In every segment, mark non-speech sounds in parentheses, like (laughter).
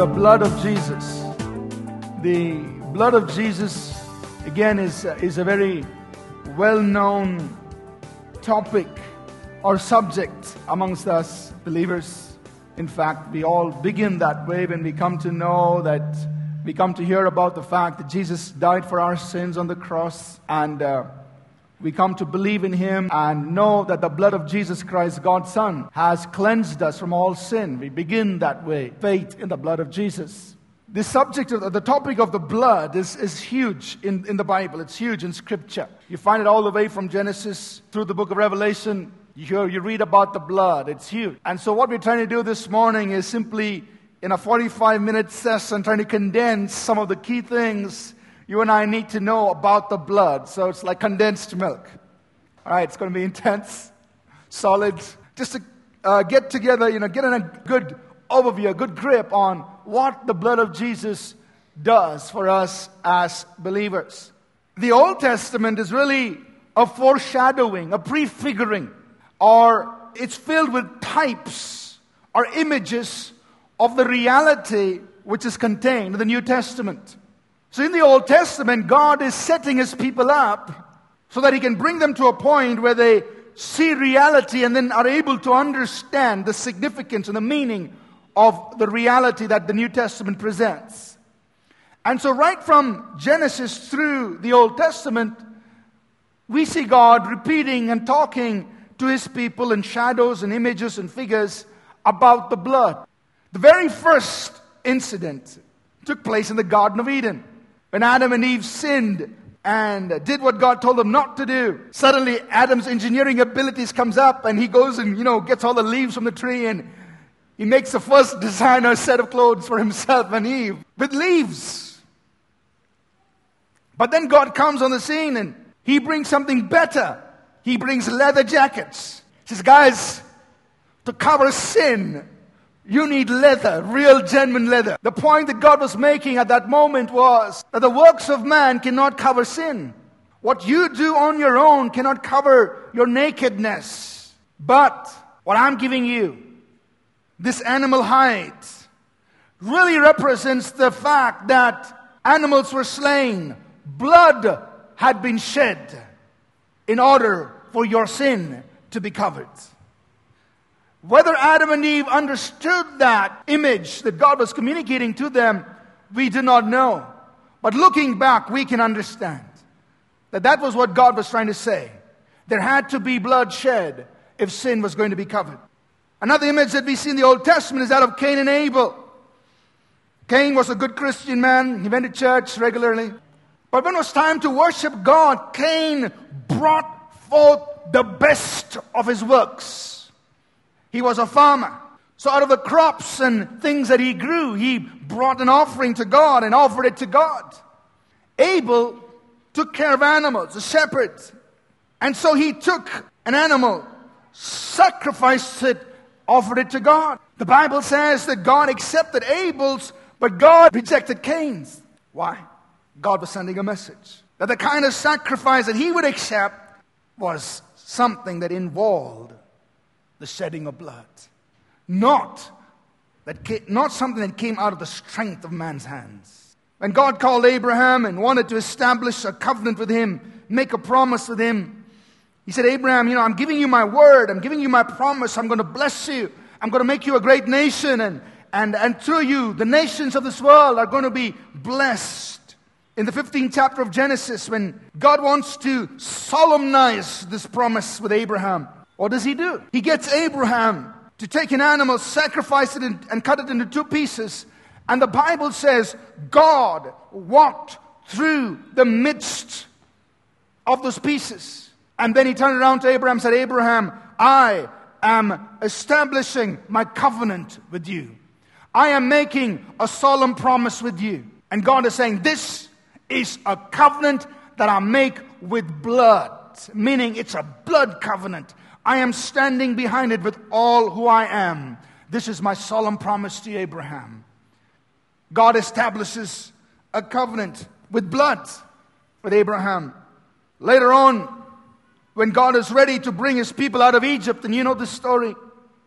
the blood of Jesus. The blood of Jesus, again, is, is a very well known topic or subject amongst us believers. In fact, we all begin that way when we come to know that we come to hear about the fact that Jesus died for our sins on the cross and uh, we come to believe in him and know that the blood of Jesus Christ, God's Son, has cleansed us from all sin. We begin that way faith in the blood of Jesus. The subject of the topic of the blood is, is huge in, in the Bible. It's huge in Scripture. You find it all the way from Genesis through the book of Revelation. You hear, you read about the blood. It's huge. And so, what we're trying to do this morning is simply, in a 45 minute session, trying to condense some of the key things you and I need to know about the blood. So it's like condensed milk. All right, it's going to be intense, solid. Just to uh, get together, you know, get in a good overview, a good grip on what the blood of Jesus does for us as believers. The Old Testament is really a foreshadowing, a prefiguring, or it's filled with types or images of the reality which is contained in the New Testament. So in the Old Testament, God is setting his people up so that he can bring them to a point where they see reality and then are able to understand the significance and the meaning of the reality that the New Testament presents. And so, right from Genesis through the Old Testament, we see God repeating and talking to his people in shadows and images and figures about the blood. The very first incident took place in the Garden of Eden. When Adam and Eve sinned and did what God told them not to do, suddenly Adam's engineering abilities comes up and he goes and, you know, gets all the leaves from the tree and he makes the first (laughs) designer set of clothes for himself and Eve with leaves. But then God comes on the scene and he brings something better. He brings leather jackets. He says, guys, to cover sin, you need leather, real genuine leather. The point that God was making at that moment was that the works of man cannot cover sin. What you do on your own cannot cover your nakedness. But what I'm giving you, this animal hide, really represents the fact that animals were slain, blood had been shed in order for your sin to be covered. Whether Adam and Eve understood that image that God was communicating to them, we do not know. But looking back, we can understand that that was what God was trying to say. There had to be blood shed if sin was going to be covered. Another image that we see in the Old Testament is that of Cain and Abel. Cain was a good Christian man. He went to church regularly. But when it was time to worship God, Cain brought forth the best of his works. He was a farmer. So out of the crops and things that he grew, he brought an offering to God and offered it to God. Abel took care of animals, a shepherd. And so he took an animal, sacrificed it, offered it to God. The Bible says that God accepted Abel's, but God rejected Cain's. Why? God was sending a message that the kind of sacrifice that he would accept was something that involved the shedding of blood. Not, that came, not something that came out of the strength of man's hands. When God called Abraham and wanted to establish a covenant with him, make a promise with him, he said, Abraham, you know, I'm giving you my word, I'm giving you my promise, I'm going to bless you, I'm going to make you a great nation, and, and, and through you, the nations of this world are going to be blessed. In the 15th chapter of Genesis, when God wants to solemnize this promise with Abraham, what does he do? He gets Abraham to take an animal, sacrifice it, and cut it into two pieces. And the Bible says God walked through the midst of those pieces. And then he turned around to Abraham and said, Abraham, I am establishing my covenant with you. I am making a solemn promise with you. And God is saying, This is a covenant that I make with blood, meaning it's a blood covenant. I am standing behind it with all who I am. This is my solemn promise to Abraham. God establishes a covenant with blood with Abraham. Later on, when God is ready to bring his people out of Egypt, and you know the story.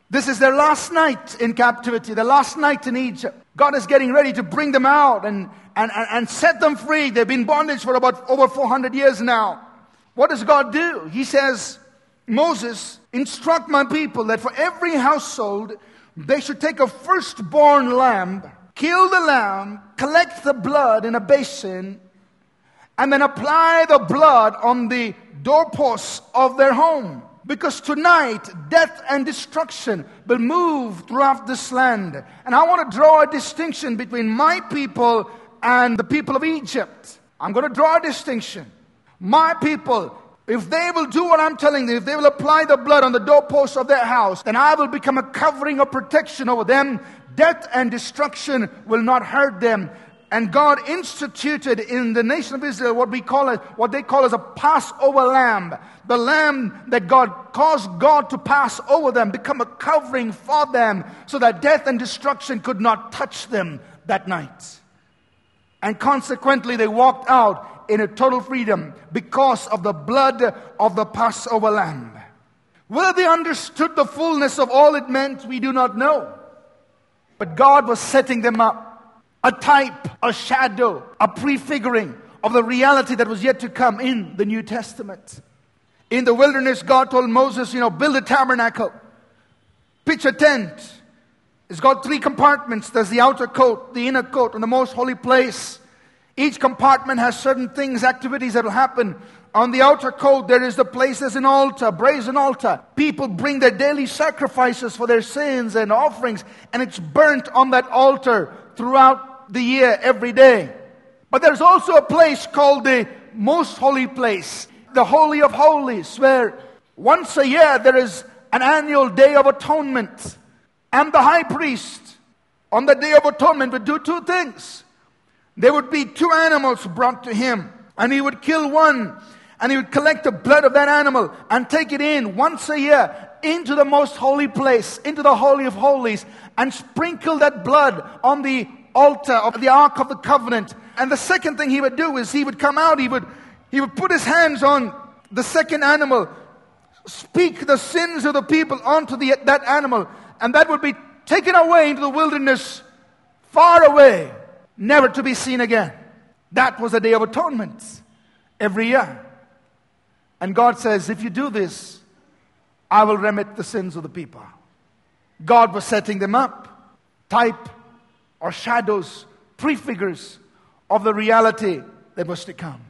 This is their last night in captivity, their last night in Egypt. God is getting ready to bring them out and, and, and, and set them free. They've been bondage for about over 400 years now. What does God do? He says, Moses, instruct my people that for every household they should take a firstborn lamb, kill the lamb, collect the blood in a basin, and then apply the blood on the doorposts of their home. Because tonight, death and destruction will move throughout this land. And I want to draw a distinction between my people and the people of Egypt. I'm going to draw a distinction. My people, if they will do what I'm telling them, if they will apply the blood on the doorposts of their house, then I will become a covering of protection over them. Death and destruction will not hurt them. And God instituted in the nation of Israel what we call it, what they call as a Passover lamb. The lamb that God caused God to pass over them, become a covering for them, so that death and destruction could not touch them that night. And consequently, they walked out in a total freedom because of the blood of the Passover lamb. Whether they understood the fullness of all it meant, we do not know. But God was setting them up a type, a shadow, a prefiguring of the reality that was yet to come in the New Testament. In the wilderness, God told Moses, you know, build a tabernacle, pitch a tent. It's got three compartments there's the outer court, the inner court, and the most holy place. Each compartment has certain things, activities that will happen. On the outer court, there is the place as an altar, brazen altar. People bring their daily sacrifices for their sins and offerings, and it's burnt on that altar throughout the year every day. But there's also a place called the most holy place, the Holy of Holies, where once a year there is an annual day of atonement. And the high priest on the day of atonement would do two things. There would be two animals brought to him, and he would kill one, and he would collect the blood of that animal and take it in once a year into the most holy place, into the Holy of Holies, and sprinkle that blood on the altar of the Ark of the Covenant. And the second thing he would do is he would come out, he would, he would put his hands on the second animal, speak the sins of the people onto the, that animal, and that would be taken away into the wilderness, far away, never to be seen again. That was a day of atonement every year. And God says, if you do this, I will remit the sins of the people. God was setting them up, type or shadows, prefigures of the reality that was to come.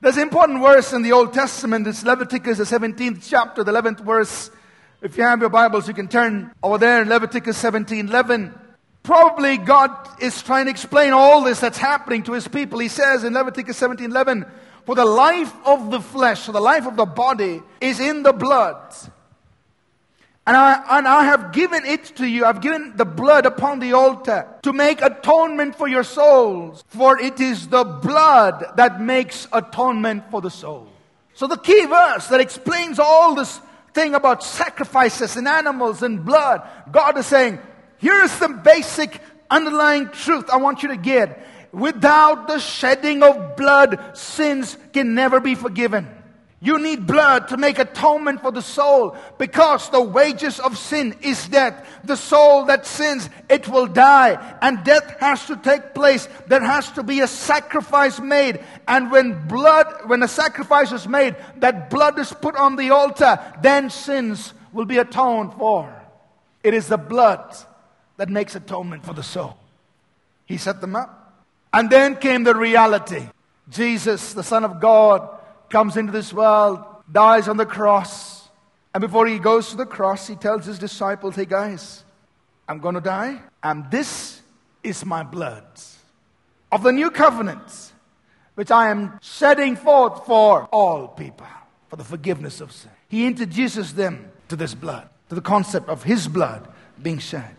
There's an important verse in the Old Testament. It's Leviticus, the 17th chapter, the 11th verse. If you have your Bibles, you can turn over there in Leviticus 17 11. Probably God is trying to explain all this that's happening to his people. He says in Leviticus 17 11, For the life of the flesh, or the life of the body, is in the blood. And I, and I have given it to you. I've given the blood upon the altar to make atonement for your souls. For it is the blood that makes atonement for the soul. So the key verse that explains all this thing about sacrifices and animals and blood, God is saying, here's the basic underlying truth I want you to get. Without the shedding of blood, sins can never be forgiven. You need blood to make atonement for the soul because the wages of sin is death. The soul that sins, it will die. And death has to take place. There has to be a sacrifice made. And when blood, when a sacrifice is made, that blood is put on the altar, then sins will be atoned for. It is the blood that makes atonement for the soul. He set them up. And then came the reality. Jesus, the Son of God, comes into this world, dies on the cross. And before he goes to the cross, he tells his disciples, Hey guys, I'm going to die, and this is my blood of the new covenant, which I am shedding forth for all people, for the forgiveness of sin. He introduces them to this blood, to the concept of his blood being shed.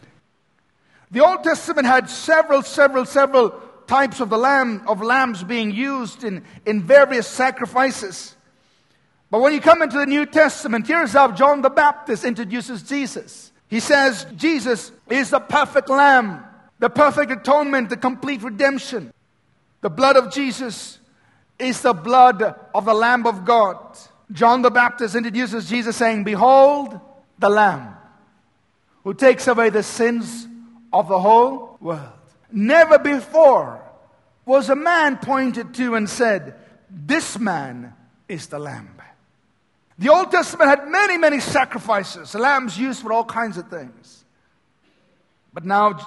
The Old Testament had several, several, several types of the lamb of lambs being used in, in various sacrifices. But when you come into the New Testament, here's how John the Baptist introduces Jesus. He says, Jesus is the perfect lamb, the perfect atonement, the complete redemption. The blood of Jesus is the blood of the Lamb of God. John the Baptist introduces Jesus saying, Behold the Lamb who takes away the sins of the whole world. Never before was a man pointed to and said, This man is the Lamb. The Old Testament had many, many sacrifices, lambs used for all kinds of things. But now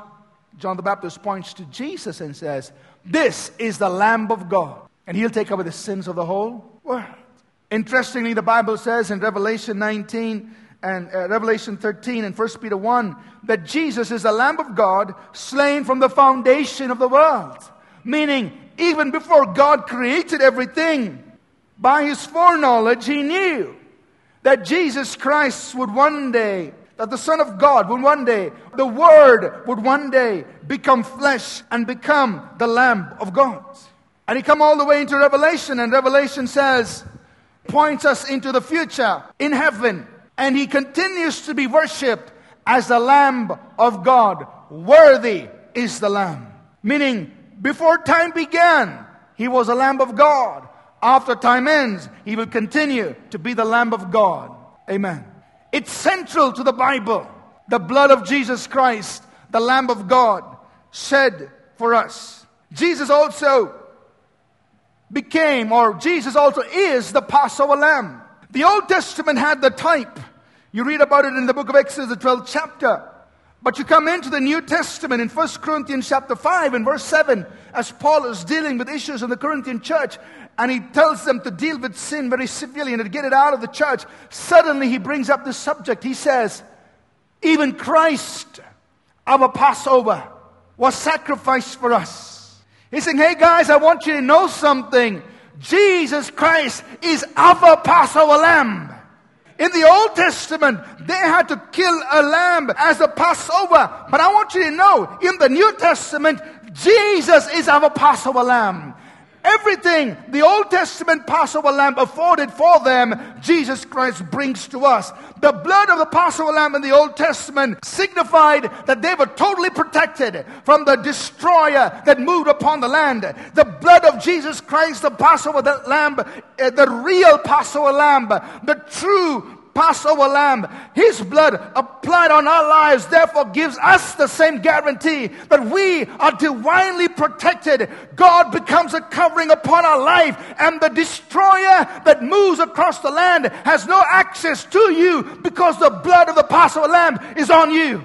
John the Baptist points to Jesus and says, This is the Lamb of God, and he'll take away the sins of the whole world. Interestingly, the Bible says in Revelation 19 and uh, Revelation 13 and 1 Peter 1 that Jesus is the Lamb of God slain from the foundation of the world. Meaning, even before God created everything, by his foreknowledge, he knew that Jesus Christ would one day, that the Son of God would one day, the Word would one day become flesh and become the Lamb of God. And he come all the way into Revelation, and Revelation says, points us into the future in heaven. And he continues to be worshipped as the Lamb of God. Worthy is the Lamb. Meaning, before time began, he was a Lamb of God. After time ends, he will continue to be the Lamb of God. Amen. It's central to the Bible. The blood of Jesus Christ, the Lamb of God, shed for us. Jesus also became, or Jesus also is the Passover lamb. The Old Testament had the type. You read about it in the book of Exodus, the 12th chapter. But you come into the New Testament in 1 Corinthians chapter 5 and verse 7, as Paul is dealing with issues in the Corinthian church, and he tells them to deal with sin very severely and to get it out of the church. Suddenly he brings up this subject. He says, Even Christ, our Passover, was sacrificed for us. He's saying, hey guys, I want you to know something. Jesus Christ is our Passover lamb. In the Old Testament, they had to kill a lamb as a Passover. But I want you to know, in the New Testament, Jesus is our Passover lamb. Everything the Old Testament Passover lamb afforded for them, Jesus Christ brings to us. The blood of the Passover lamb in the Old Testament signified that they were totally protected from the destroyer that moved upon the land. The blood of Jesus Christ, the Passover lamb, eh, the real Passover lamb, the true Passover lamb, his blood applied on our lives, therefore gives us the same guarantee that we are divinely protected. God becomes a covering upon our life, and the destroyer that moves across the land has no access to you because the blood of the Passover lamb is on you.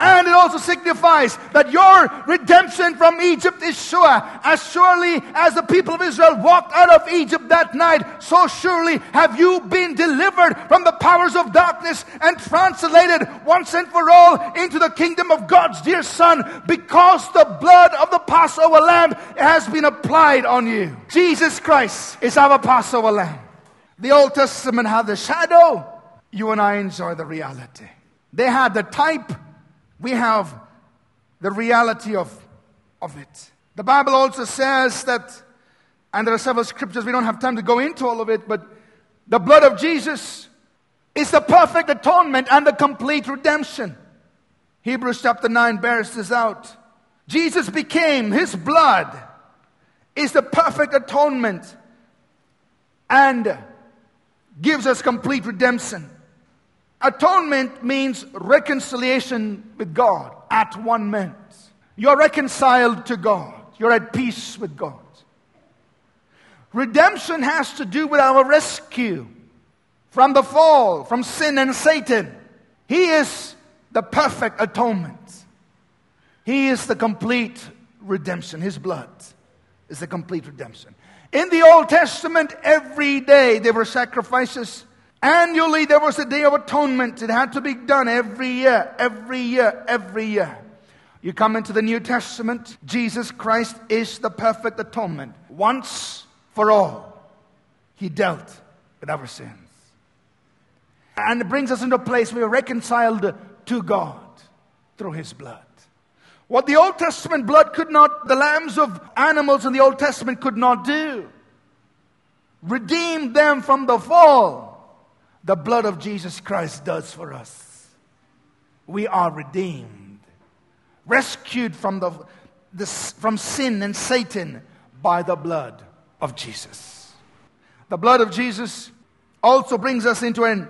And it also signifies that your redemption from Egypt is sure. As surely as the people of Israel walked out of Egypt that night, so surely have you been delivered from the powers of darkness and translated once and for all into the kingdom of God's dear Son because the blood of the Passover lamb has been applied on you. Jesus Christ is our Passover lamb. The Old Testament had the shadow. You and I enjoy the reality. They had the type we have the reality of, of it. The Bible also says that, and there are several scriptures, we don't have time to go into all of it, but the blood of Jesus is the perfect atonement and the complete redemption. Hebrews chapter 9 bears this out. Jesus became, his blood is the perfect atonement and gives us complete redemption. Atonement means reconciliation with God at one moment. You're reconciled to God, you're at peace with God. Redemption has to do with our rescue from the fall, from sin and Satan. He is the perfect atonement. He is the complete redemption. His blood is the complete redemption. In the Old Testament, every day there were sacrifices Annually, there was a day of atonement. It had to be done every year, every year, every year. You come into the New Testament, Jesus Christ is the perfect atonement. Once for all, He dealt with our sins. And it brings us into a place where we're reconciled to God through His blood. What the Old Testament blood could not, the lambs of animals in the Old Testament could not do, redeem them from the fall the blood of Jesus Christ does for us. We are redeemed, rescued from, the, the, from sin and Satan by the blood of Jesus. The blood of Jesus also brings us into an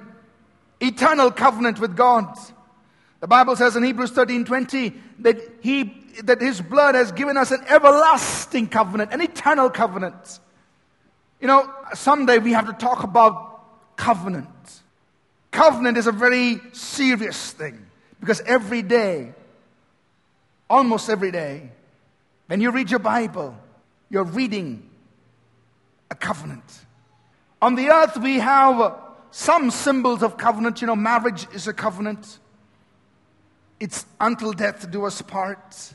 eternal covenant with God. The Bible says in Hebrews 13 20 that, he, that his blood has given us an everlasting covenant, an eternal covenant. You know, someday we have to talk about covenant. Covenant is a very serious thing because every day, almost every day, when you read your Bible, you're reading a covenant. On the earth, we have some symbols of covenant. You know, marriage is a covenant. It's until death do us part.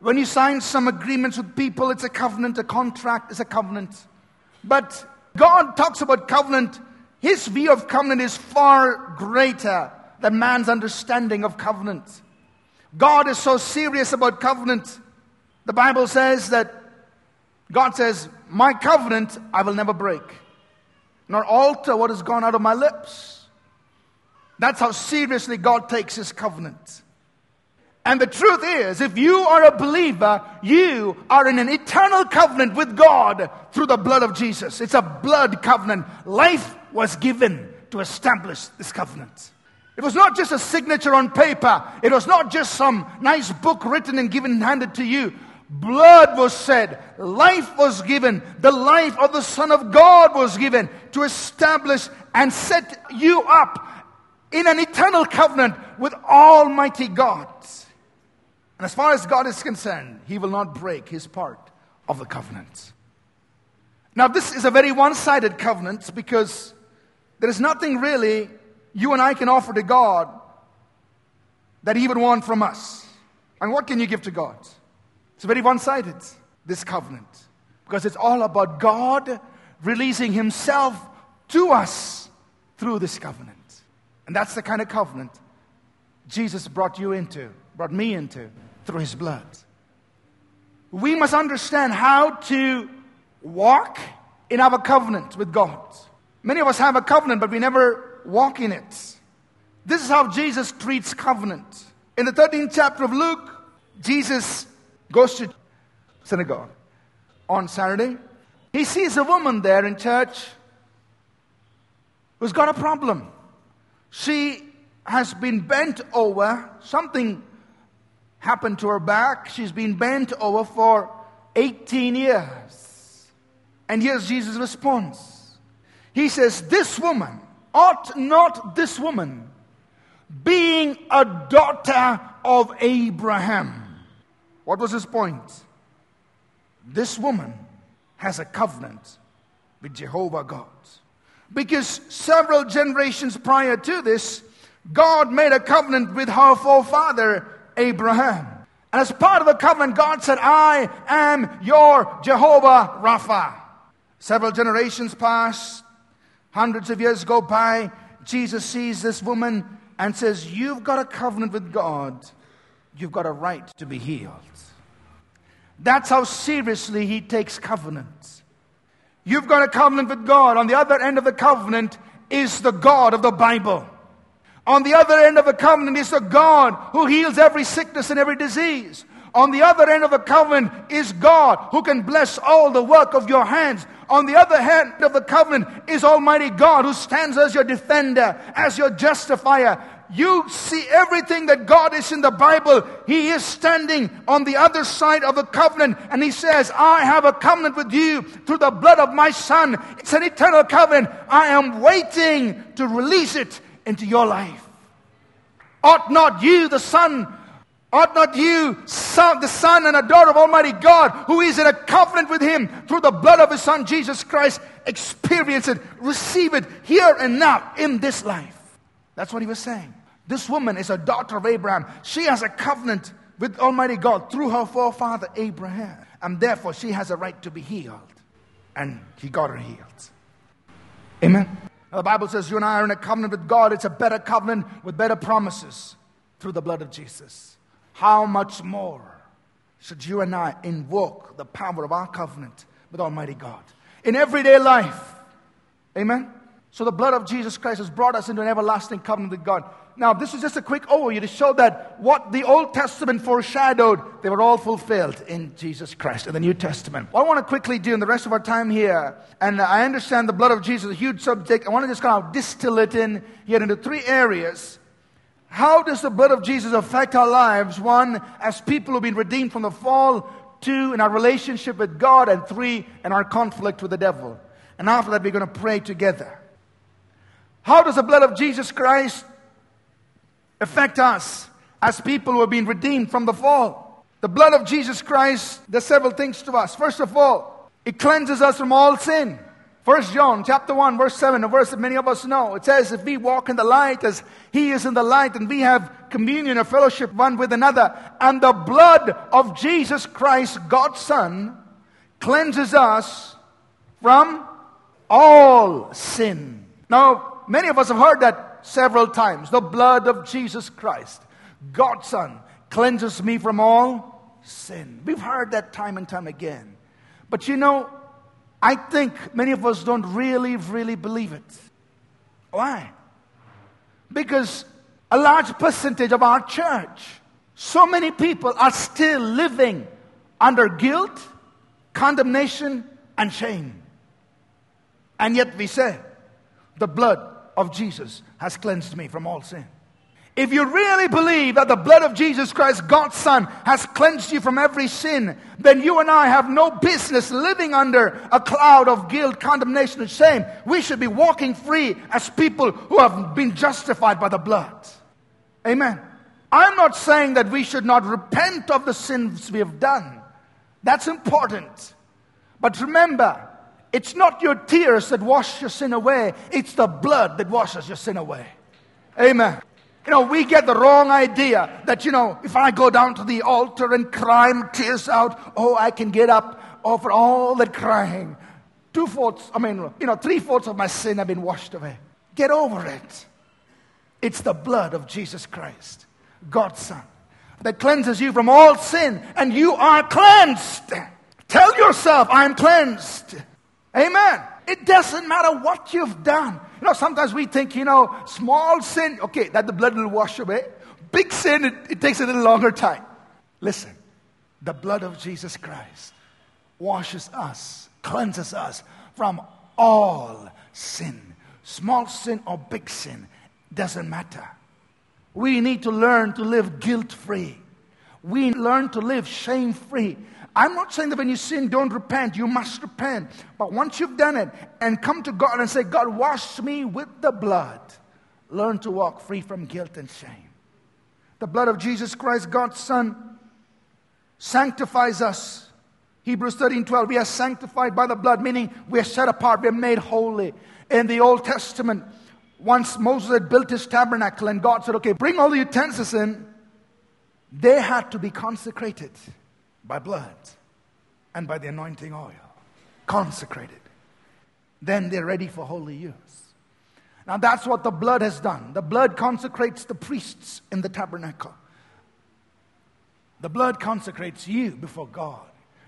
When you sign some agreements with people, it's a covenant. A contract is a covenant. But God talks about covenant. His view of covenant is far greater than man's understanding of covenant. God is so serious about covenant. The Bible says that God says, My covenant I will never break, nor alter what has gone out of my lips. That's how seriously God takes his covenant. And the truth is, if you are a believer, you are in an eternal covenant with God through the blood of Jesus. It's a blood covenant. Life was given to establish this covenant. It was not just a signature on paper. It was not just some nice book written and given handed to you. Blood was shed. Life was given. The life of the Son of God was given to establish and set you up in an eternal covenant with Almighty God. And as far as God is concerned, He will not break His part of the covenant. Now, this is a very one sided covenant because there is nothing really you and I can offer to God that He would want from us. And what can you give to God? It's very one sided, this covenant, because it's all about God releasing Himself to us through this covenant. And that's the kind of covenant Jesus brought you into, brought me into, through His blood. We must understand how to walk in our covenant with God. Many of us have a covenant, but we never walk in it. This is how Jesus treats covenant. In the 13th chapter of Luke, Jesus goes to synagogue on Saturday. He sees a woman there in church who's got a problem. She has been bent over, something happened to her back. She's been bent over for 18 years. And here's Jesus' response He says, This woman, ought not this woman, being a daughter of Abraham, what was his point? This woman has a covenant with Jehovah God. Because several generations prior to this, God made a covenant with her forefather, Abraham. And as part of the covenant, God said, I am your Jehovah Rapha. Several generations pass, hundreds of years go by. Jesus sees this woman and says, You've got a covenant with God you've got a right to be healed. That's how seriously he takes covenants. You've got a covenant with God. On the other end of the covenant is the God of the Bible. On the other end of the covenant is the God who heals every sickness and every disease. On the other end of the covenant is God who can bless all the work of your hands. On the other hand of the covenant is Almighty God who stands as your defender, as your justifier, you see everything that God is in the Bible. He is standing on the other side of the covenant and he says, I have a covenant with you through the blood of my son. It's an eternal covenant. I am waiting to release it into your life. Ought not you, the son, ought not you, son, the son and a daughter of Almighty God, who is in a covenant with him through the blood of his son Jesus Christ, experience it, receive it here and now in this life? That's what he was saying. This woman is a daughter of Abraham. She has a covenant with Almighty God through her forefather Abraham. And therefore, she has a right to be healed. And he got her healed. Amen. Now, the Bible says you and I are in a covenant with God. It's a better covenant with better promises through the blood of Jesus. How much more should you and I invoke the power of our covenant with Almighty God in everyday life? Amen. So the blood of Jesus Christ has brought us into an everlasting covenant with God. Now, this is just a quick overview to show that what the Old Testament foreshadowed, they were all fulfilled in Jesus Christ, in the New Testament. What I want to quickly do in the rest of our time here, and I understand the blood of Jesus is a huge subject, I want to just kind of distill it in here into three areas. How does the blood of Jesus affect our lives? One, as people who've been redeemed from the fall. Two, in our relationship with God. And three, in our conflict with the devil. And after that, we're going to pray together. How does the blood of Jesus Christ affect us as people who have been redeemed from the fall? The blood of Jesus Christ does several things to us. First of all, it cleanses us from all sin. First John chapter 1 verse 7, a verse that many of us know. It says, if we walk in the light as he is in the light and we have communion or fellowship one with another and the blood of Jesus Christ, God's son, cleanses us from all sin. Now, many of us have heard that several times. The blood of Jesus Christ, God's son, cleanses me from all sin. We've heard that time and time again. But you know, I think many of us don't really, really believe it. Why? Because a large percentage of our church, so many people are still living under guilt, condemnation, and shame. And yet we say, the blood of Jesus has cleansed me from all sin. If you really believe that the blood of Jesus Christ, God's Son, has cleansed you from every sin, then you and I have no business living under a cloud of guilt, condemnation, and shame. We should be walking free as people who have been justified by the blood. Amen. I'm not saying that we should not repent of the sins we have done. That's important. But remember, it's not your tears that wash your sin away, it's the blood that washes your sin away. Amen. You know, we get the wrong idea that, you know, if I go down to the altar and cry tears out, oh, I can get up over all that crying. Two fourths, I mean, you know, three fourths of my sin have been washed away. Get over it. It's the blood of Jesus Christ, God's Son, that cleanses you from all sin, and you are cleansed. Tell yourself, I'm cleansed. Amen. It doesn't matter what you've done. You know, sometimes we think, you know, small sin, okay, that the blood will wash away. Big sin, it, it takes a little longer time. Listen, the blood of Jesus Christ washes us, cleanses us from all sin. Small sin or big sin, doesn't matter. We need to learn to live guilt free. We learn to live shame free. I'm not saying that when you sin, don't repent. You must repent. But once you've done it and come to God and say, God, wash me with the blood, learn to walk free from guilt and shame. The blood of Jesus Christ, God's Son, sanctifies us. Hebrews 13 12, we are sanctified by the blood, meaning we are set apart, we are made holy. In the Old Testament, once Moses had built his tabernacle and God said, Okay, bring all the utensils in, they had to be consecrated by blood and by the anointing oil. Consecrated. Then they're ready for holy use. Now that's what the blood has done. The blood consecrates the priests in the tabernacle. The blood consecrates you before God.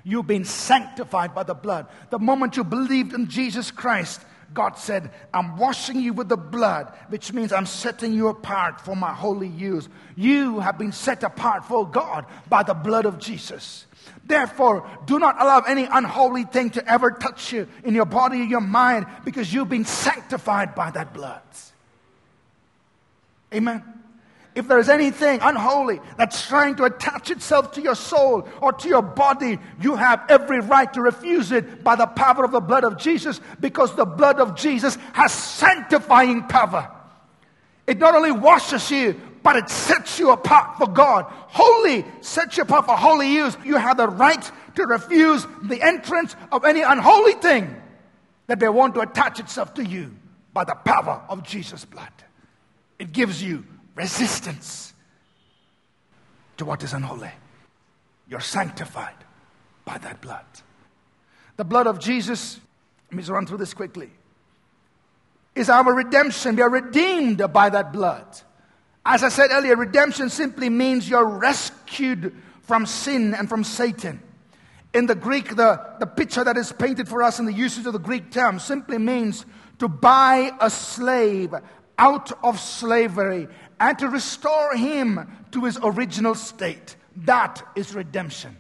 You've been sanctified by the blood. The moment you believed in Jesus Christ, God said, I'm washing you with the blood, which means I'm setting you apart for my holy use. You have been set apart for God by the blood of Jesus. Therefore, do not allow any unholy thing to ever touch you in your body or your mind because you've been sanctified by that blood. Amen. If there is anything unholy that's trying to attach itself to your soul or to your body, you have every right to refuse it by the power of the blood of Jesus because the blood of Jesus has sanctifying power. It not only washes you, but it sets you apart for God. Holy sets you apart for holy use. You have the right to refuse the entrance of any unholy thing that they want to attach itself to you by the power of Jesus' blood. It gives you resistance to what is unholy. You're sanctified by that blood. The blood of Jesus, let me just run through this quickly, is our redemption. We are redeemed by that blood. As I said earlier, redemption simply means you're rescued from sin and from Satan. In the Greek, the, the picture that is painted for us in the usage of the Greek term simply means to buy a slave out of slavery and to restore him to his original state. That is redemption.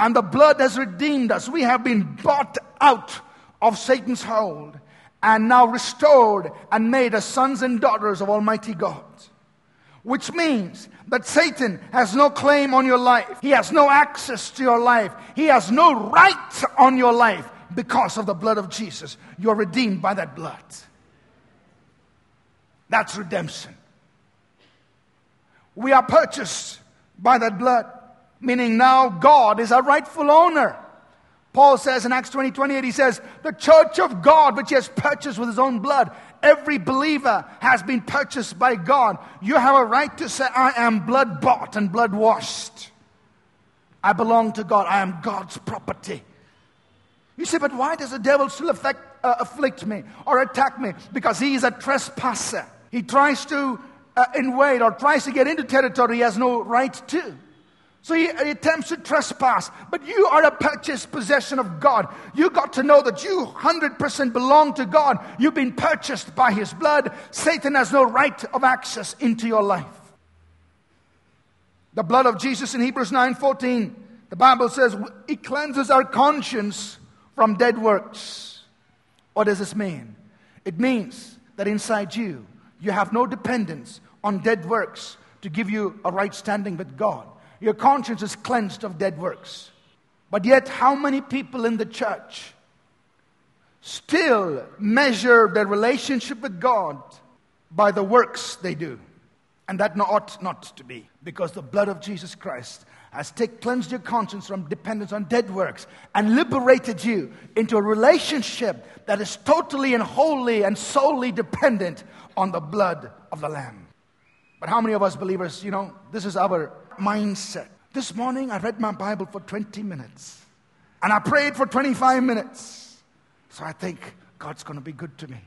And the blood has redeemed us. We have been bought out of Satan's hold and now restored and made as sons and daughters of Almighty God. which means that Satan has no claim on your life. He has no access to your life. He has no right on your life because of the blood of Jesus. You're redeemed by that blood. That's redemption. We are purchased by that blood, meaning now God is our rightful owner. Paul says in Acts 20 28, he says, The church of God, which he has purchased with his own blood. Every believer has been purchased by God. You have a right to say, I am blood bought and blood washed. I belong to God. I am God's property. You say, but why does the devil still affect, uh, afflict me or attack me? Because he is a trespasser. He tries to uh, invade or tries to get into territory he has no right to. So he, he attempts to trespass, but you are a purchased possession of God. You got to know that you 100% belong to God. You've been purchased by his blood. Satan has no right of access into your life. The blood of Jesus in Hebrews 9:14, the Bible says it cleanses our conscience from dead works. What does this mean? It means that inside you, you have no dependence on dead works to give you a right standing with God. Your conscience is cleansed of dead works. But yet, how many people in the church still measure their relationship with God by the works they do? And that ought not to be, because the blood of Jesus Christ has take, cleansed your conscience from dependence on dead works and liberated you into a relationship that is totally and wholly and solely dependent on the blood of the Lamb. But how many of us believers, you know, this is our mindset. This morning I read my Bible for 20 minutes and I prayed for 25 minutes. So I think God's going to be good to me.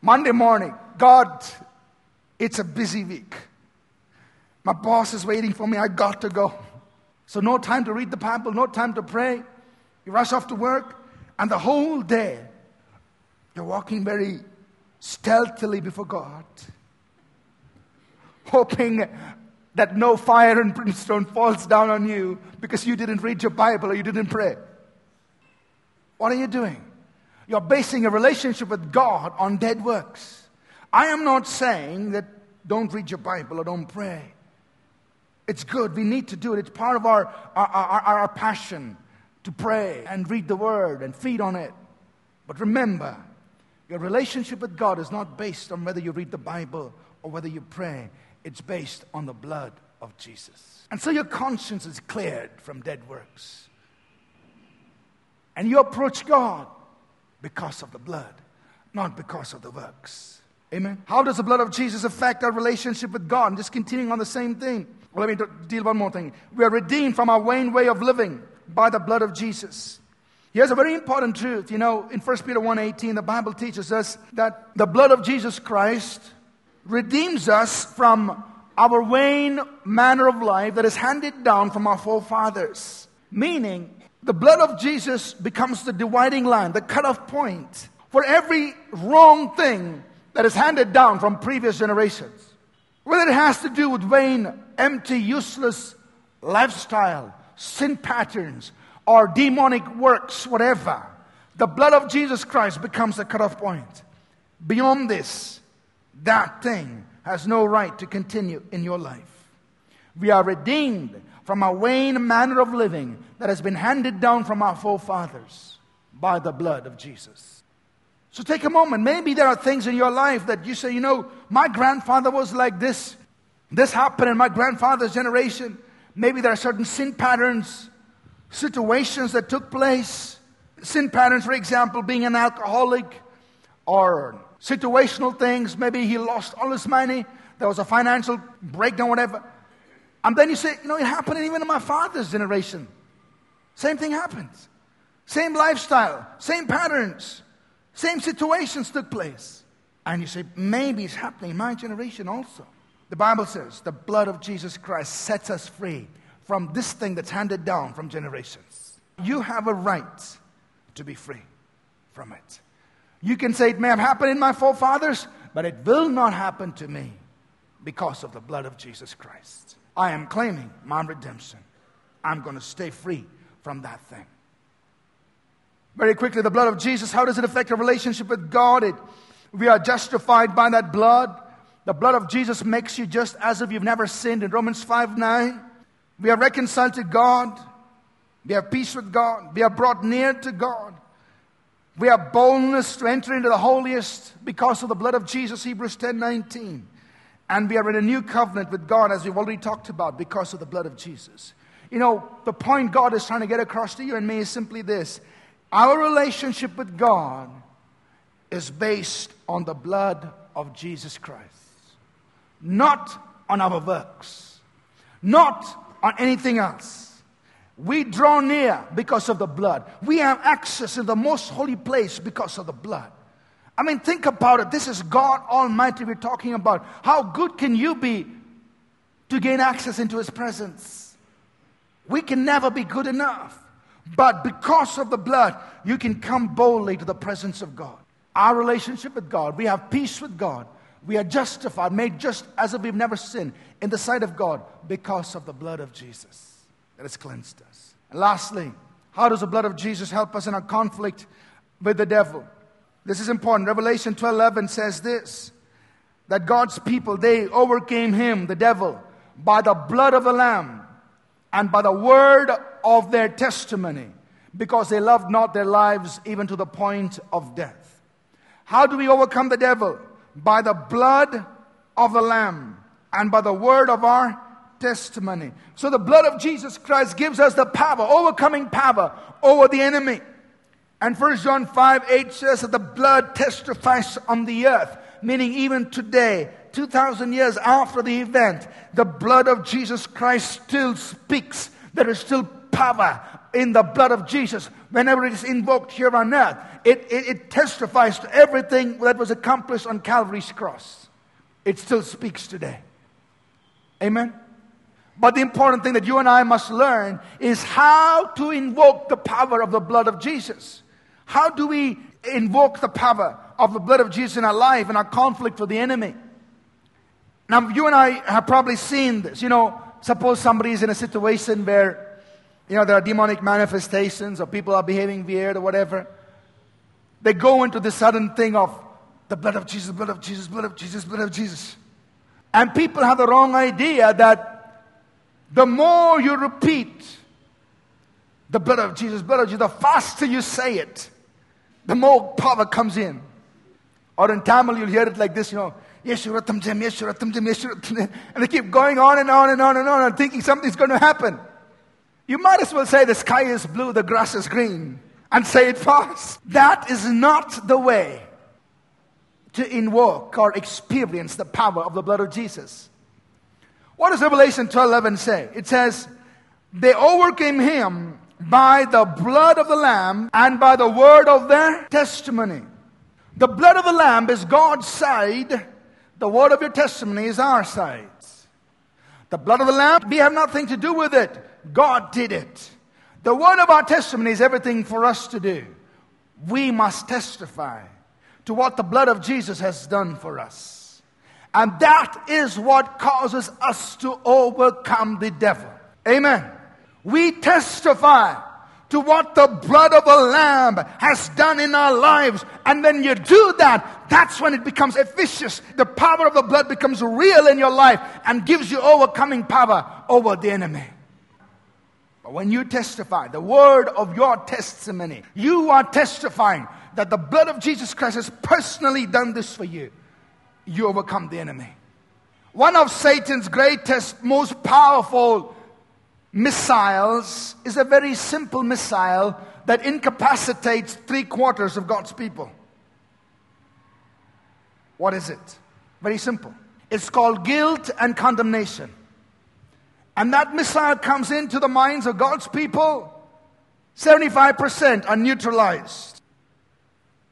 Monday morning, God, it's a busy week. My boss is waiting for me. I got to go. So, no time to read the Bible, no time to pray. You rush off to work, and the whole day you're walking very stealthily before God, hoping that no fire and brimstone falls down on you because you didn't read your Bible or you didn't pray. What are you doing? You're basing a relationship with God on dead works. I am not saying that don't read your Bible or don't pray. It's good. We need to do it. It's part of our, our, our, our passion to pray and read the Word and feed on it. But remember, your relationship with God is not based on whether you read the Bible or whether you pray. It's based on the blood of Jesus. And so your conscience is cleared from dead works. And you approach God because of the blood, not because of the works. Amen. How does the blood of Jesus affect our relationship with God? just continuing on the same thing. Well, let me deal one more thing. We are redeemed from our vain way of living by the blood of Jesus. Here's a very important truth. You know, in 1 Peter 1:18, the Bible teaches us that the blood of Jesus Christ redeems us from our vain manner of life that is handed down from our forefathers. Meaning, the blood of Jesus becomes the dividing line, the cutoff point for every wrong thing that is handed down from previous generations. Whether it has to do with vain, empty, useless lifestyle, sin patterns, or demonic works, whatever, the blood of Jesus Christ becomes the cutoff point. Beyond this, that thing has no right to continue in your life. We are redeemed from a vain manner of living that has been handed down from our forefathers by the blood of Jesus. So take a moment. Maybe there are things in your life that you say, you know, my grandfather was like this. This happened in my grandfather's generation. Maybe there are certain sin patterns, situations that took place. Sin patterns, for example, being an alcoholic or situational things. Maybe he lost all his money. There was a financial breakdown, whatever. And then you say, you know, it happened even in my father's generation. Same thing happens. Same lifestyle, same patterns, same situations took place. And you say, maybe it's happening in my generation also. The Bible says the blood of Jesus Christ sets us free from this thing that's handed down from generations. You have a right to be free from it. You can say it may have happened in my forefathers, but it will not happen to me because of the blood of Jesus Christ. I am claiming my redemption. I'm going to stay free from that thing. Very quickly, the blood of Jesus, how does it affect our relationship with God? It, we are justified by that blood. The blood of Jesus makes you just as if you've never sinned in Romans 5 9. We are reconciled to God. We have peace with God. We are brought near to God. We have boldness to enter into the holiest because of the blood of Jesus, Hebrews 10 19. And we are in a new covenant with God, as we've already talked about, because of the blood of Jesus. You know, the point God is trying to get across to you and me is simply this our relationship with God is based on the blood of Jesus Christ, not on our works, not on anything else. We draw near because of the blood. We have access to the most holy place because of the blood. I mean, think about it. This is God Almighty we're talking about. How good can you be to gain access into His presence? We can never be good enough. But because of the blood, you can come boldly to the presence of God. Our relationship with God, we have peace with God. We are justified, made just as if we've never sinned in the sight of God because of the blood of Jesus that has cleansed us. And lastly, how does the blood of Jesus help us in our conflict with the devil? This is important. Revelation 12:11 says this that God's people they overcame him, the devil, by the blood of the lamb and by the word of their testimony, because they loved not their lives even to the point of death. How do we overcome the devil? By the blood of the Lamb and by the word of our testimony. So the blood of Jesus Christ gives us the power, overcoming power over the enemy. And 1 John 5 8 says that the blood testifies on the earth, meaning even today, 2,000 years after the event, the blood of Jesus Christ still speaks. There is still power in the blood of Jesus whenever it is invoked here on earth. It, it, it testifies to everything that was accomplished on Calvary's cross. It still speaks today. Amen? But the important thing that you and I must learn is how to invoke the power of the blood of Jesus. How do we invoke the power of the blood of Jesus in our life and our conflict with the enemy? Now, you and I have probably seen this. You know, suppose somebody is in a situation where, you know, there are demonic manifestations or people are behaving weird or whatever. They go into this sudden thing of the blood of Jesus, blood of Jesus, blood of Jesus, blood of Jesus. And people have the wrong idea that the more you repeat the blood of Jesus, blood of Jesus, the faster you say it, the more power comes in. Or in Tamil, you'll hear it like this, you know, Yeshuratam Jam, Yeshuratam Jam, Yeshuratam And they keep going on and on and on and on and thinking something's going to happen. You might as well say the sky is blue, the grass is green, and say it fast. That is not the way to invoke or experience the power of the blood of Jesus. What does Revelation 12:11 say? It says, "They overcame him by the blood of the lamb and by the word of their testimony." The blood of the lamb is God's side the word of your testimony is our side. The blood of the Lamb, we have nothing to do with it. God did it. The word of our testimony is everything for us to do. We must testify to what the blood of Jesus has done for us. And that is what causes us to overcome the devil. Amen. We testify to what the blood of a Lamb has done in our lives. And when you do that, that's when it becomes efficacious. The power of the blood becomes real in your life and gives you overcoming power over the enemy. When you testify, the word of your testimony, you are testifying that the blood of Jesus Christ has personally done this for you. You overcome the enemy. One of Satan's greatest, most powerful missiles is a very simple missile that incapacitates three quarters of God's people. What is it? Very simple. It's called guilt and condemnation. And that missile comes into the minds of God's people. 75% are neutralized.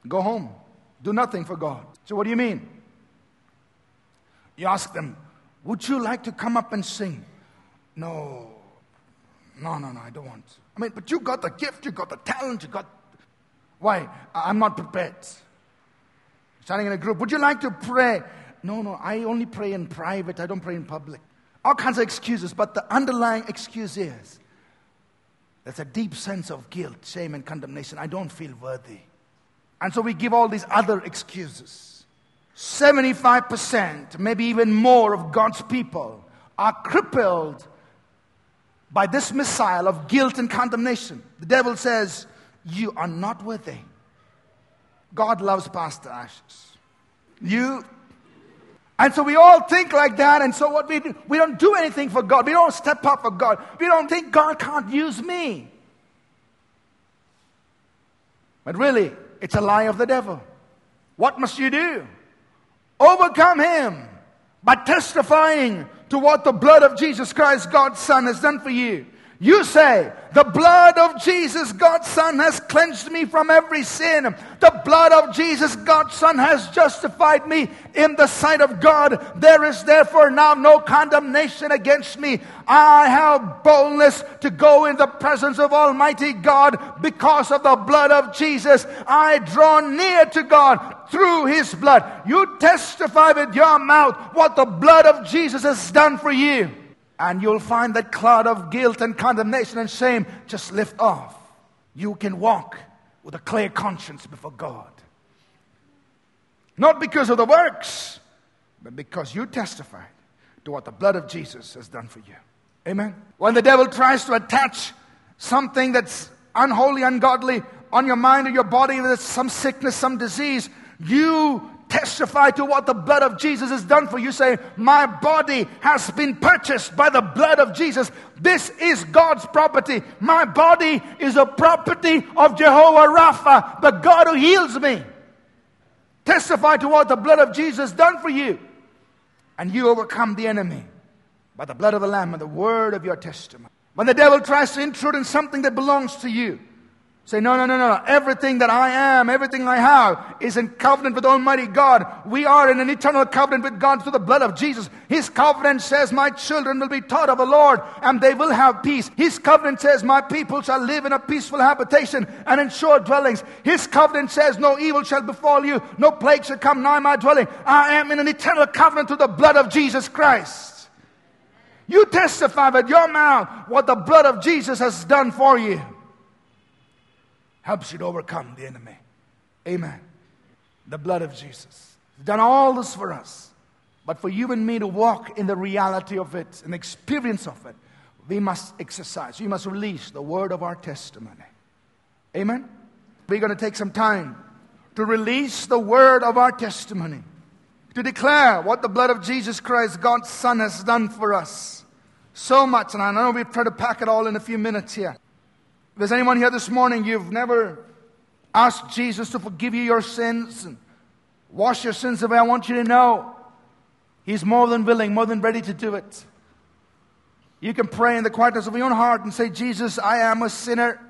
Go home. Do nothing for God. So, what do you mean? You ask them, Would you like to come up and sing? No. No, no, no, I don't want. I mean, but you got the gift, you got the talent, you got. Why? I'm not prepared. Standing in a group, would you like to pray? No, no, I only pray in private, I don't pray in public. All kinds of excuses, but the underlying excuse is there's a deep sense of guilt, shame, and condemnation. I don't feel worthy. And so we give all these other excuses. 75%, maybe even more of God's people are crippled by this missile of guilt and condemnation. The devil says, You are not worthy. God loves Pastor Ashish. You. And so we all think like that, and so what we do, we don't do anything for God. We don't step up for God. We don't think God can't use me. But really, it's a lie of the devil. What must you do? Overcome him by testifying to what the blood of Jesus Christ, God's Son, has done for you. You say, the blood of Jesus, God's Son, has cleansed me from every sin. The blood of Jesus, God's Son, has justified me in the sight of God. There is therefore now no condemnation against me. I have boldness to go in the presence of Almighty God because of the blood of Jesus. I draw near to God through His blood. You testify with your mouth what the blood of Jesus has done for you. And you'll find that cloud of guilt and condemnation and shame just lift off. You can walk with a clear conscience before God. Not because of the works, but because you testified to what the blood of Jesus has done for you. Amen. When the devil tries to attach something that's unholy, ungodly on your mind or your body, there's some sickness, some disease, you testify to what the blood of Jesus has done for you. Say, My body has been purchased by the blood of Jesus. This is God's property. My body is a property of Jehovah Rapha, the God who heals me. Testify to what the blood of Jesus has done for you. And you overcome the enemy by the blood of the Lamb and the word of your testimony. When the devil tries to intrude in something that belongs to you, Say, no, no, no, no. Everything that I am, everything I have is in covenant with Almighty God. We are in an eternal covenant with God through the blood of Jesus. His covenant says, My children will be taught of the Lord and they will have peace. His covenant says, My people shall live in a peaceful habitation and in sure dwellings. His covenant says, No evil shall befall you, no plague shall come nigh my dwelling. I am in an eternal covenant through the blood of Jesus Christ. You testify with your mouth what the blood of Jesus has done for you helps you to overcome the enemy. Amen. The blood of Jesus. He's done all this for us. But for you and me to walk in the reality of it and experience of it, we must exercise. We must release the word of our testimony. Amen. We're going to take some time to release the word of our testimony, to declare what the blood of Jesus Christ, God's Son, has done for us. So much, and I know we've tried to pack it all in a few minutes here. If there's anyone here this morning, you've never asked Jesus to forgive you your sins and wash your sins away, I want you to know He's more than willing, more than ready to do it. You can pray in the quietness of your own heart and say, Jesus, I am a sinner,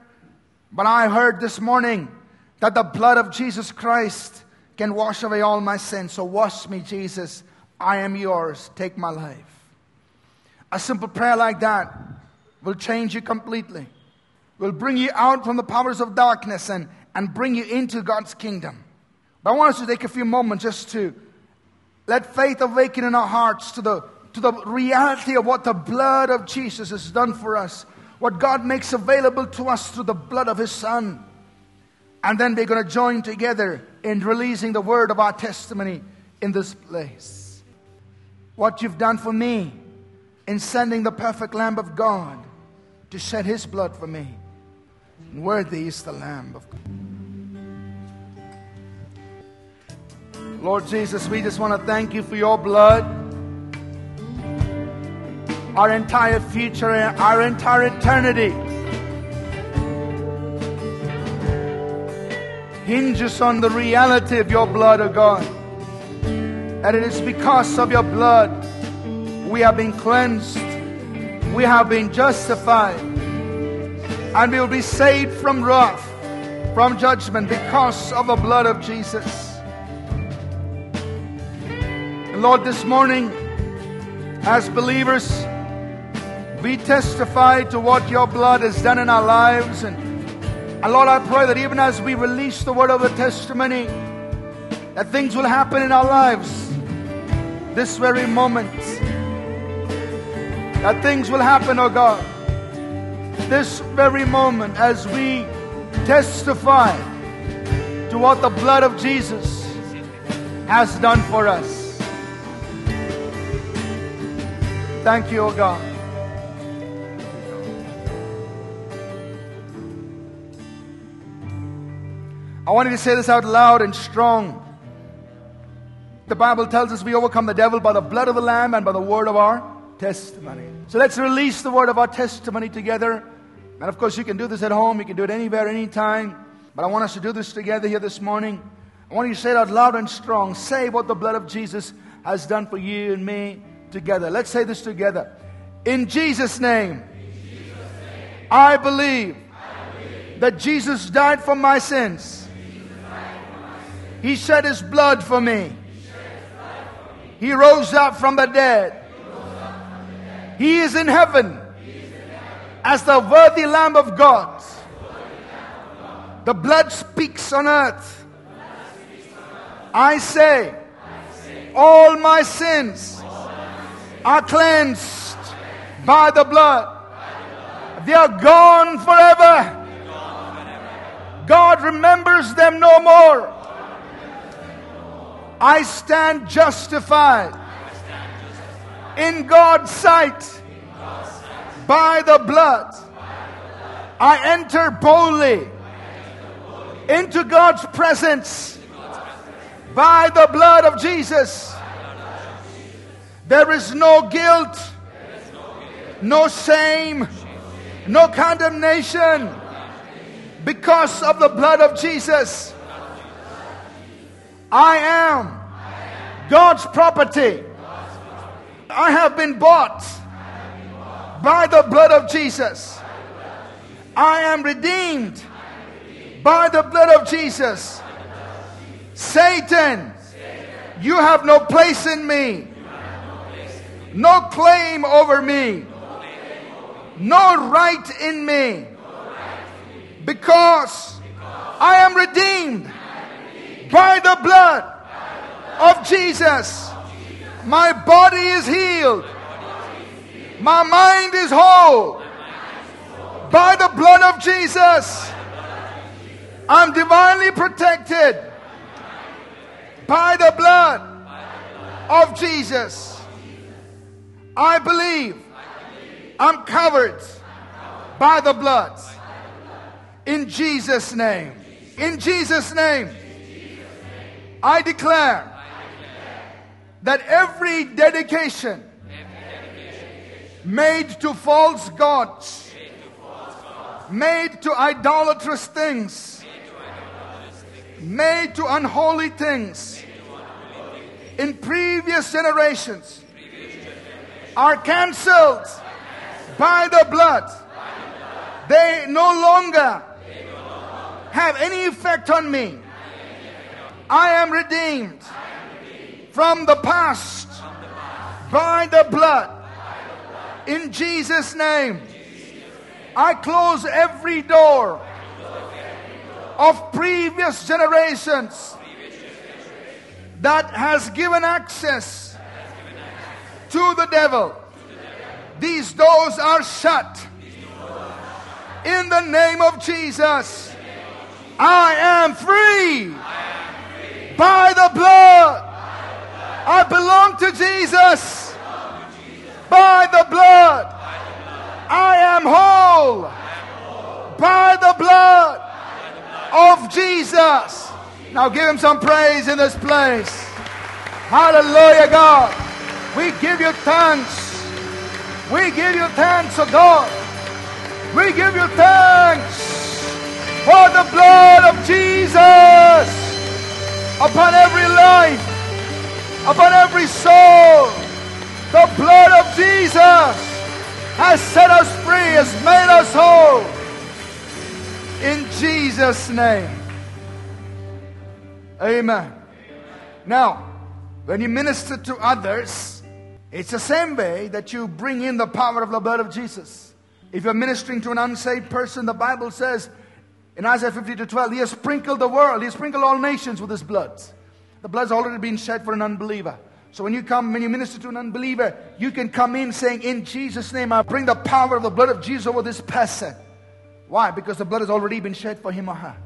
but I heard this morning that the blood of Jesus Christ can wash away all my sins. So wash me, Jesus. I am yours. Take my life. A simple prayer like that will change you completely will bring you out from the powers of darkness and, and bring you into God's kingdom. But I want us to take a few moments just to let faith awaken in our hearts to the, to the reality of what the blood of Jesus has done for us, what God makes available to us through the blood of His Son. And then we're going to join together in releasing the word of our testimony in this place. What you've done for me in sending the perfect Lamb of God to shed His blood for me. Worthy is the Lamb of God. Lord Jesus, we just want to thank you for your blood. Our entire future, our entire eternity hinges on the reality of your blood, O oh God. And it is because of your blood we have been cleansed, we have been justified and we will be saved from wrath, from judgment because of the blood of Jesus. And Lord, this morning, as believers, we testify to what your blood has done in our lives. And, and Lord, I pray that even as we release the word of the testimony, that things will happen in our lives this very moment. That things will happen, oh God this very moment as we testify to what the blood of Jesus has done for us. Thank you, O God. I want you to say this out loud and strong. The Bible tells us we overcome the devil by the blood of the Lamb and by the word of our testimony. So let's release the word of our testimony together. And of course, you can do this at home, you can do it anywhere, anytime. But I want us to do this together here this morning. I want you to say it out loud and strong. Say what the blood of Jesus has done for you and me together. Let's say this together. In Jesus' name, In Jesus name I, believe I believe that Jesus died for my sins. He shed his blood for me. He rose up from the dead. He is in heaven as the worthy Lamb of God. The blood speaks on earth. I say, all my sins are cleansed by the blood. They are gone forever. God remembers them no more. I stand justified in God's sight by the blood. I enter boldly into God's presence by the blood of Jesus. There is no guilt, no shame, no condemnation because of the blood of Jesus. I am God's property. I have been bought by the blood of Jesus. I am redeemed by the blood of Jesus. Satan, you have no place in me, no claim over me, no right in me, because I am redeemed by the blood of Jesus. My body is healed. My mind is whole. By the blood of Jesus. I'm divinely protected by the blood of Jesus. I believe I'm covered by the blood. In Jesus' name. In Jesus' name. I declare that every dedication made to false gods, made to idolatrous things, made to unholy things in previous generations are cancelled by the blood. They no longer have any effect on me. I am redeemed from the past by the blood. In Jesus' name, I close every door of previous generations that has given access to the devil. These doors are shut. In the name of Jesus, I am free by the blood. I belong to Jesus by the blood. I am whole by the blood of Jesus. Now give him some praise in this place. Hallelujah, God. We give you thanks. We give you thanks, oh God. We give you thanks for the blood of Jesus upon every life, upon every soul. The blood of Jesus has set us free, has made us whole. In Jesus' name. Amen. Now, when you minister to others, it's the same way that you bring in the power of the blood of Jesus. If you're ministering to an unsaved person, the Bible says in Isaiah 50 to 12, He has sprinkled the world, He has sprinkled all nations with His blood. The blood's already been shed for an unbeliever. So when you come, when you minister to an unbeliever, you can come in saying, In Jesus' name, I bring the power of the blood of Jesus over this person. Why? Because the blood has already been shed for him or her.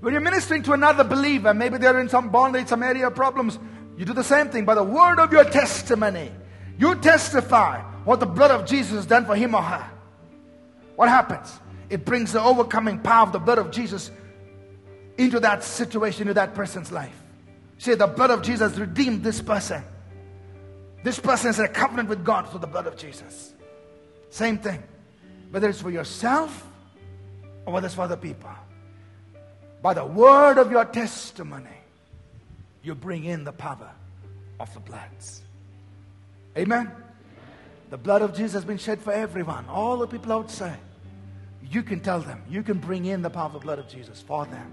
When you're ministering to another believer, maybe they're in some bondage, some area of problems, you do the same thing. By the word of your testimony, you testify what the blood of Jesus has done for him or her. What happens? It brings the overcoming power of the blood of Jesus into that situation, into that person's life. Say, the blood of Jesus redeemed this person. This person is in a covenant with God through the blood of Jesus. Same thing. Whether it's for yourself or whether it's for other people. By the word of your testimony, you bring in the power of the bloods. Amen. The blood of Jesus has been shed for everyone, all the people outside. You can tell them, you can bring in the power of the blood of Jesus for them